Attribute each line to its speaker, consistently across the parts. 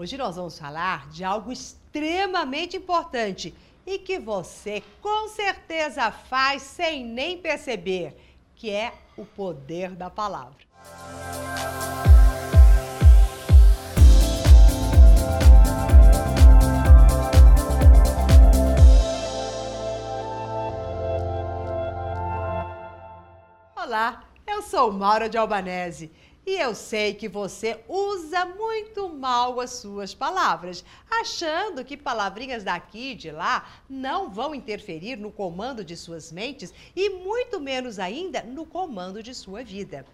Speaker 1: Hoje nós vamos falar de algo extremamente importante e que você com certeza faz sem nem perceber, que é o poder da palavra. Olá, eu sou Maura de Albanese e eu sei que você usa muito mal as suas palavras, achando que palavrinhas daqui e de lá não vão interferir no comando de suas mentes e muito menos ainda no comando de sua vida.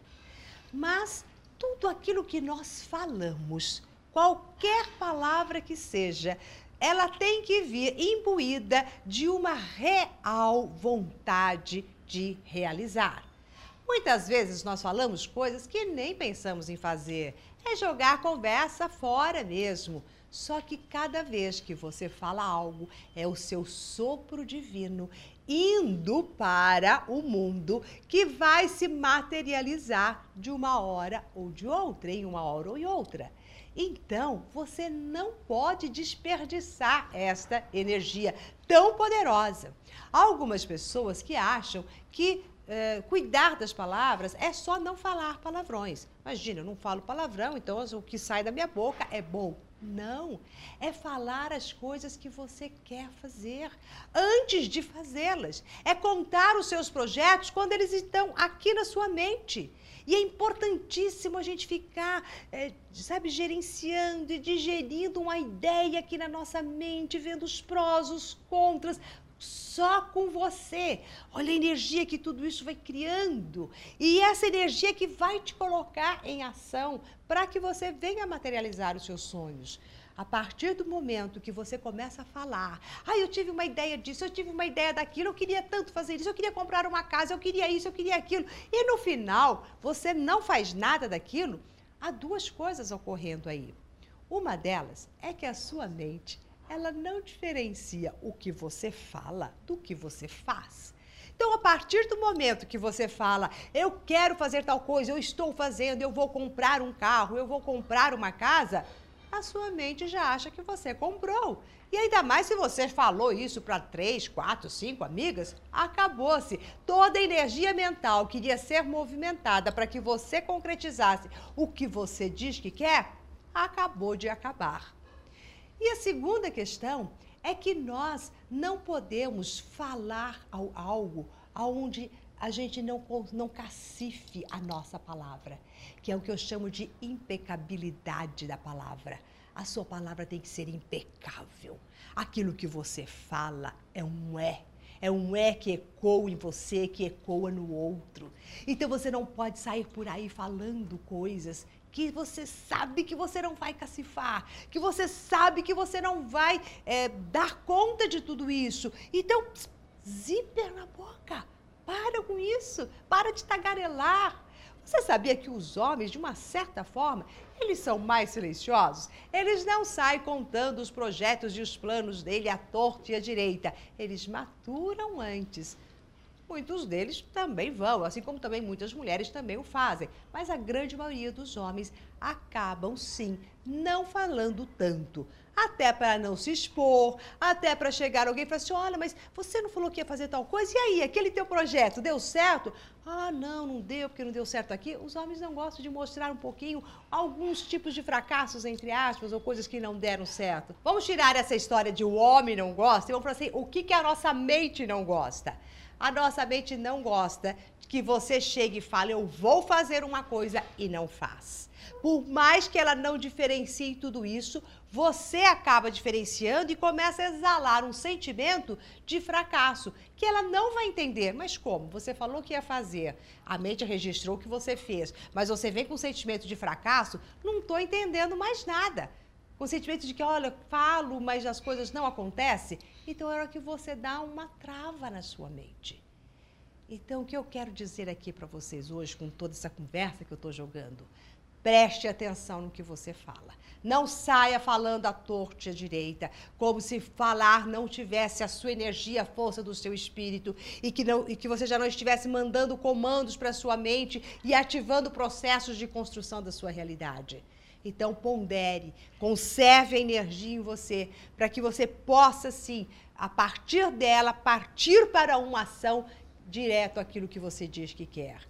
Speaker 1: Mas tudo aquilo que nós falamos, qualquer palavra que seja, ela tem que vir imbuída de uma real vontade de realizar. Muitas vezes nós falamos coisas que nem pensamos em fazer. É jogar a conversa fora mesmo. Só que cada vez que você fala algo, é o seu sopro divino indo para o mundo que vai se materializar de uma hora ou de outra, em uma hora ou em outra. Então, você não pode desperdiçar esta energia tão poderosa. Há algumas pessoas que acham que é, cuidar das palavras é só não falar palavrões. Imagina, eu não falo palavrão, então o que sai da minha boca é bom. Não, é falar as coisas que você quer fazer antes de fazê-las. É contar os seus projetos quando eles estão aqui na sua mente. E é importantíssimo a gente ficar, é, sabe, gerenciando e digerindo uma ideia aqui na nossa mente, vendo os prós, os contras, só com você. Olha a energia que tudo isso vai criando. E essa energia que vai te colocar em ação para que você venha materializar os seus sonhos. A partir do momento que você começa a falar, ah, eu tive uma ideia disso, eu tive uma ideia daquilo, eu queria tanto fazer isso, eu queria comprar uma casa, eu queria isso, eu queria aquilo, e no final você não faz nada daquilo, há duas coisas ocorrendo aí. Uma delas é que a sua mente ela não diferencia o que você fala do que você faz. Então, a partir do momento que você fala, eu quero fazer tal coisa, eu estou fazendo, eu vou comprar um carro, eu vou comprar uma casa, a sua mente já acha que você comprou. E ainda mais se você falou isso para três, quatro, cinco amigas, acabou-se. Toda a energia mental que iria ser movimentada para que você concretizasse o que você diz que quer, acabou de acabar. E a segunda questão é que nós não podemos falar algo onde a gente não, não cacife a nossa palavra, que é o que eu chamo de impecabilidade da palavra. A sua palavra tem que ser impecável. Aquilo que você fala é um é. É um é que ecoa em você, que ecoa no outro. Então você não pode sair por aí falando coisas que você sabe que você não vai cacifar, que você sabe que você não vai é, dar conta de tudo isso. Então, zíper na boca. Para com isso. Para de tagarelar. Você sabia que os homens, de uma certa forma, eles são mais silenciosos? Eles não saem contando os projetos e os planos dele à torta e à direita. Eles maturam antes. Muitos deles também vão, assim como também muitas mulheres também o fazem. Mas a grande maioria dos homens acabam sim não falando tanto. Até para não se expor, até para chegar alguém e falar assim: olha, mas você não falou que ia fazer tal coisa, e aí, aquele teu projeto deu certo? Ah, não, não deu, porque não deu certo aqui. Os homens não gostam de mostrar um pouquinho alguns tipos de fracassos, entre aspas, ou coisas que não deram certo. Vamos tirar essa história de o homem não gosta e vamos falar assim: o que, que a nossa mente não gosta? A nossa mente não gosta que você chegue e fale, eu vou fazer uma coisa e não faz. Por mais que ela não diferencie tudo isso, você acaba diferenciando e começa a exalar um sentimento de fracasso, que ela não vai entender. Mas como? Você falou que ia fazer, a mente registrou o que você fez, mas você vem com um sentimento de fracasso, não estou entendendo mais nada. Com o sentimento de que, olha, falo, mas as coisas não acontecem. Então é hora que você dá uma trava na sua mente. Então, o que eu quero dizer aqui para vocês hoje, com toda essa conversa que eu estou jogando, preste atenção no que você fala. Não saia falando à torta direita, como se falar não tivesse a sua energia, a força do seu espírito, e que, não, e que você já não estivesse mandando comandos para a sua mente e ativando processos de construção da sua realidade. Então pondere, conserve a energia em você, para que você possa sim, a partir dela, partir para uma ação direto aquilo que você diz que quer.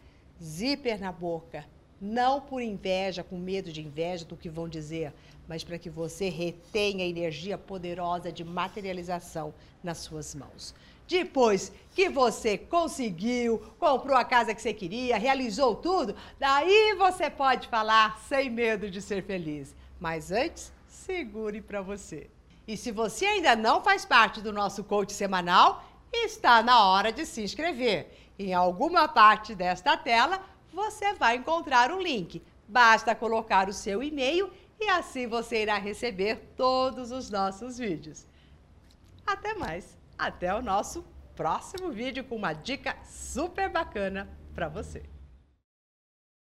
Speaker 1: Zíper na boca, não por inveja, com medo de inveja do que vão dizer, mas para que você retenha a energia poderosa de materialização nas suas mãos. Depois que você conseguiu, comprou a casa que você queria, realizou tudo, daí você pode falar sem medo de ser feliz. Mas antes, segure para você. E se você ainda não faz parte do nosso coach semanal, está na hora de se inscrever. Em alguma parte desta tela, você vai encontrar um link. Basta colocar o seu e-mail e assim você irá receber todos os nossos vídeos. Até mais! Até o nosso próximo vídeo com uma dica super bacana para você.